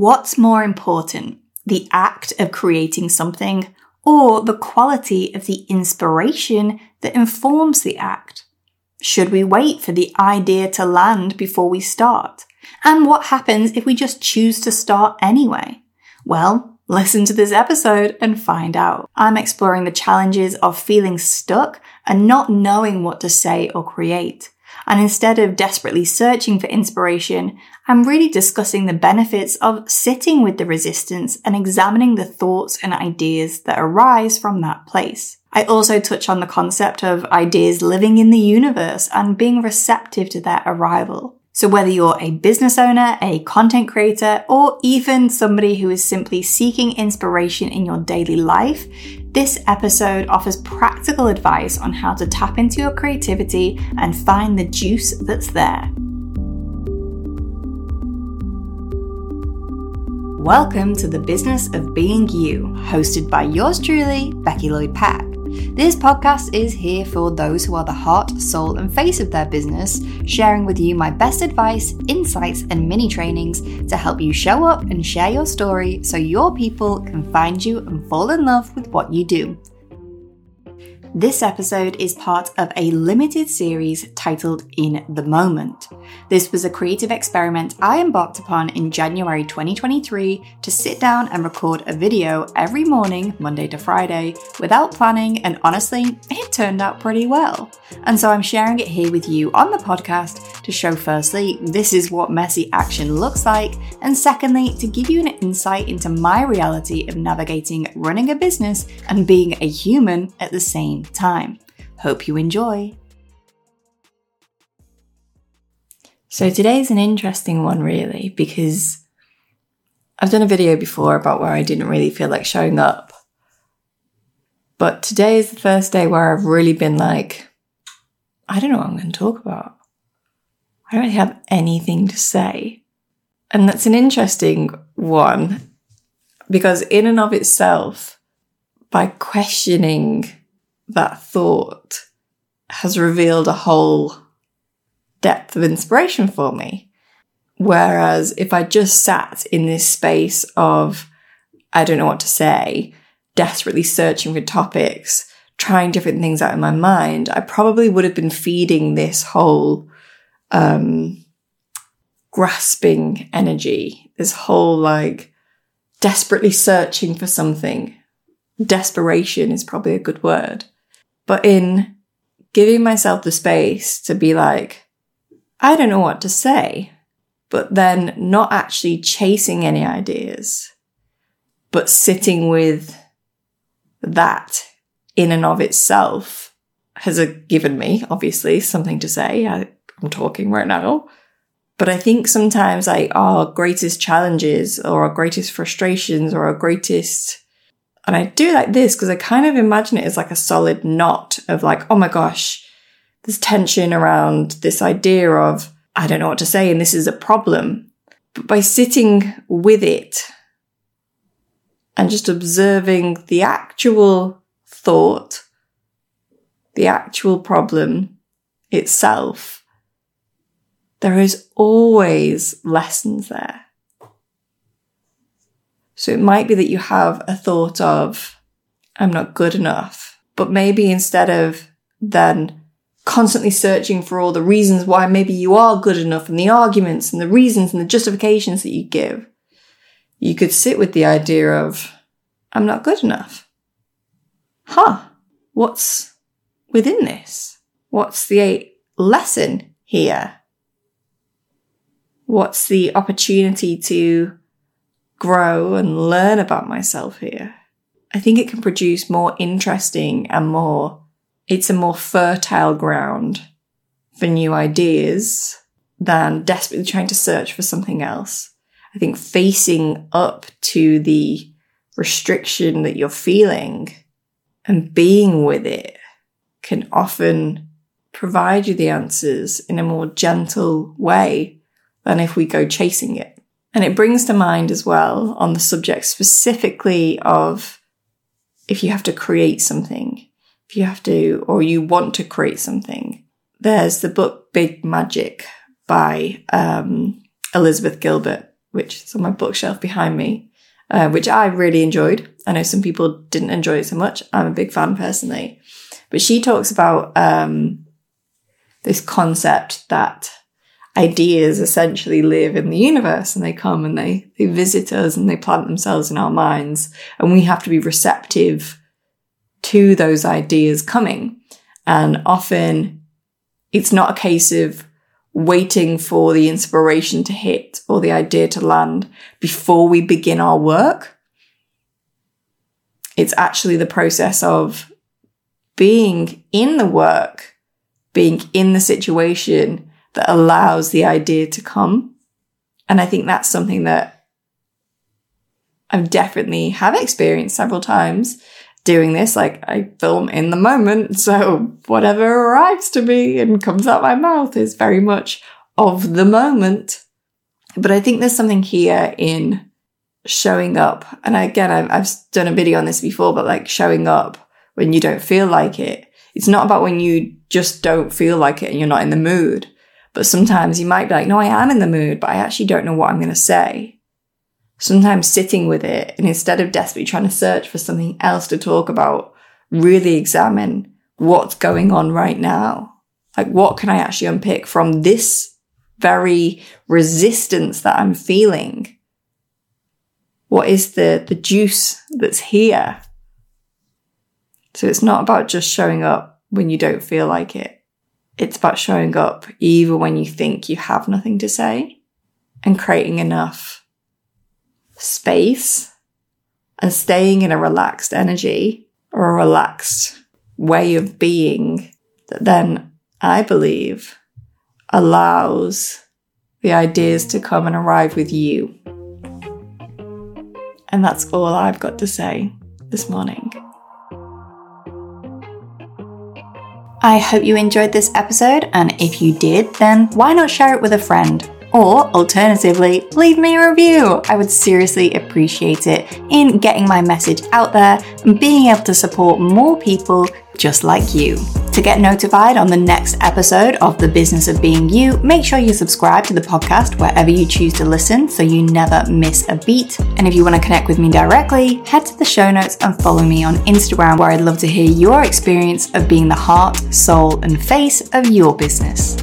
What's more important, the act of creating something or the quality of the inspiration that informs the act? Should we wait for the idea to land before we start? And what happens if we just choose to start anyway? Well, listen to this episode and find out. I'm exploring the challenges of feeling stuck and not knowing what to say or create. And instead of desperately searching for inspiration, I'm really discussing the benefits of sitting with the resistance and examining the thoughts and ideas that arise from that place. I also touch on the concept of ideas living in the universe and being receptive to their arrival. So whether you're a business owner, a content creator, or even somebody who is simply seeking inspiration in your daily life, this episode offers practical advice on how to tap into your creativity and find the juice that's there. Welcome to the Business of Being You, hosted by yours truly, Becky Lloyd Pack. This podcast is here for those who are the heart, soul, and face of their business, sharing with you my best advice, insights, and mini trainings to help you show up and share your story so your people can find you and fall in love with what you do. This episode is part of a limited series titled In the Moment. This was a creative experiment I embarked upon in January 2023 to sit down and record a video every morning, Monday to Friday, without planning, and honestly, it turned out pretty well. And so I'm sharing it here with you on the podcast to show firstly, this is what messy action looks like, and secondly, to give you an insight into my reality of navigating running a business and being a human at the same time. Hope you enjoy. So today's an interesting one, really, because I've done a video before about where I didn't really feel like showing up. But today is the first day where I've really been like, I don't know what I'm going to talk about. I don't have anything to say. And that's an interesting one because, in and of itself, by questioning that thought has revealed a whole depth of inspiration for me. Whereas if I just sat in this space of, I don't know what to say, desperately searching for topics, trying different things out in my mind, I probably would have been feeding this whole, um, grasping energy, this whole like desperately searching for something. Desperation is probably a good word. But in giving myself the space to be like, I don't know what to say, but then not actually chasing any ideas, but sitting with that in and of itself has given me, obviously, something to say. I, I'm talking right now. But I think sometimes like our greatest challenges or our greatest frustrations or our greatest and I do like this because I kind of imagine it as like a solid knot of like, oh my gosh, there's tension around this idea of, I don't know what to say and this is a problem. But by sitting with it and just observing the actual thought, the actual problem itself, there is always lessons there. So it might be that you have a thought of, I'm not good enough. But maybe instead of then constantly searching for all the reasons why maybe you are good enough and the arguments and the reasons and the justifications that you give, you could sit with the idea of, I'm not good enough. Huh. What's within this? What's the lesson here? What's the opportunity to grow and learn about myself here. I think it can produce more interesting and more, it's a more fertile ground for new ideas than desperately trying to search for something else. I think facing up to the restriction that you're feeling and being with it can often provide you the answers in a more gentle way than if we go chasing it. And it brings to mind as well on the subject specifically of if you have to create something, if you have to, or you want to create something. There's the book Big Magic by um, Elizabeth Gilbert. which is on my bookshelf behind me, uh, which I really enjoyed. I know some people didn't enjoy it so much. I'm a big fan personally. But she talks about um, this concept that ideas essentially live in the universe and they come and they, they visit us and they plant themselves in our minds. And we have to be receptive to those ideas coming. And often it's not a case of waiting for the inspiration to hit or the idea to land before we begin our work. It's actually the process of being in the work, being in the situation that allows the idea to come. And I think that's something that I've definitely have experienced several times doing this. Like I film in the moment. So whatever arrives to me and comes out my mouth is very much of the moment. But I think there's something here in showing up. And again, I've, I've done a video on this before, but like showing up when you don't feel like it. It's not about when you just don't feel like it and you're not in the mood. But sometimes you might be like, no, I am in the mood, but I actually don't know what I'm going to say sometimes sitting with it and instead of desperately trying to search for something else to talk about, really examine what's going on right now. Like, what can I actually unpick from this very resistance that I'm feeling? What is the, the juice that's here? So it's not about just showing up when you don't feel like it. It's about showing up even when you think you have nothing to say and creating enough space and staying in a relaxed energy or a relaxed way of being that then I believe allows the ideas to come and arrive with you. And that's all I've got to say this morning. I hope you enjoyed this episode, and if you did, then why not share it with a friend? Or alternatively, leave me a review. I would seriously appreciate it in getting my message out there and being able to support more people just like you. To get notified on the next episode of The Business of Being You, make sure you subscribe to the podcast wherever you choose to listen so you never miss a beat. And if you want to connect with me directly, head to the show notes and follow me on Instagram where I'd love to hear your experience of being the heart, soul, and face of your business.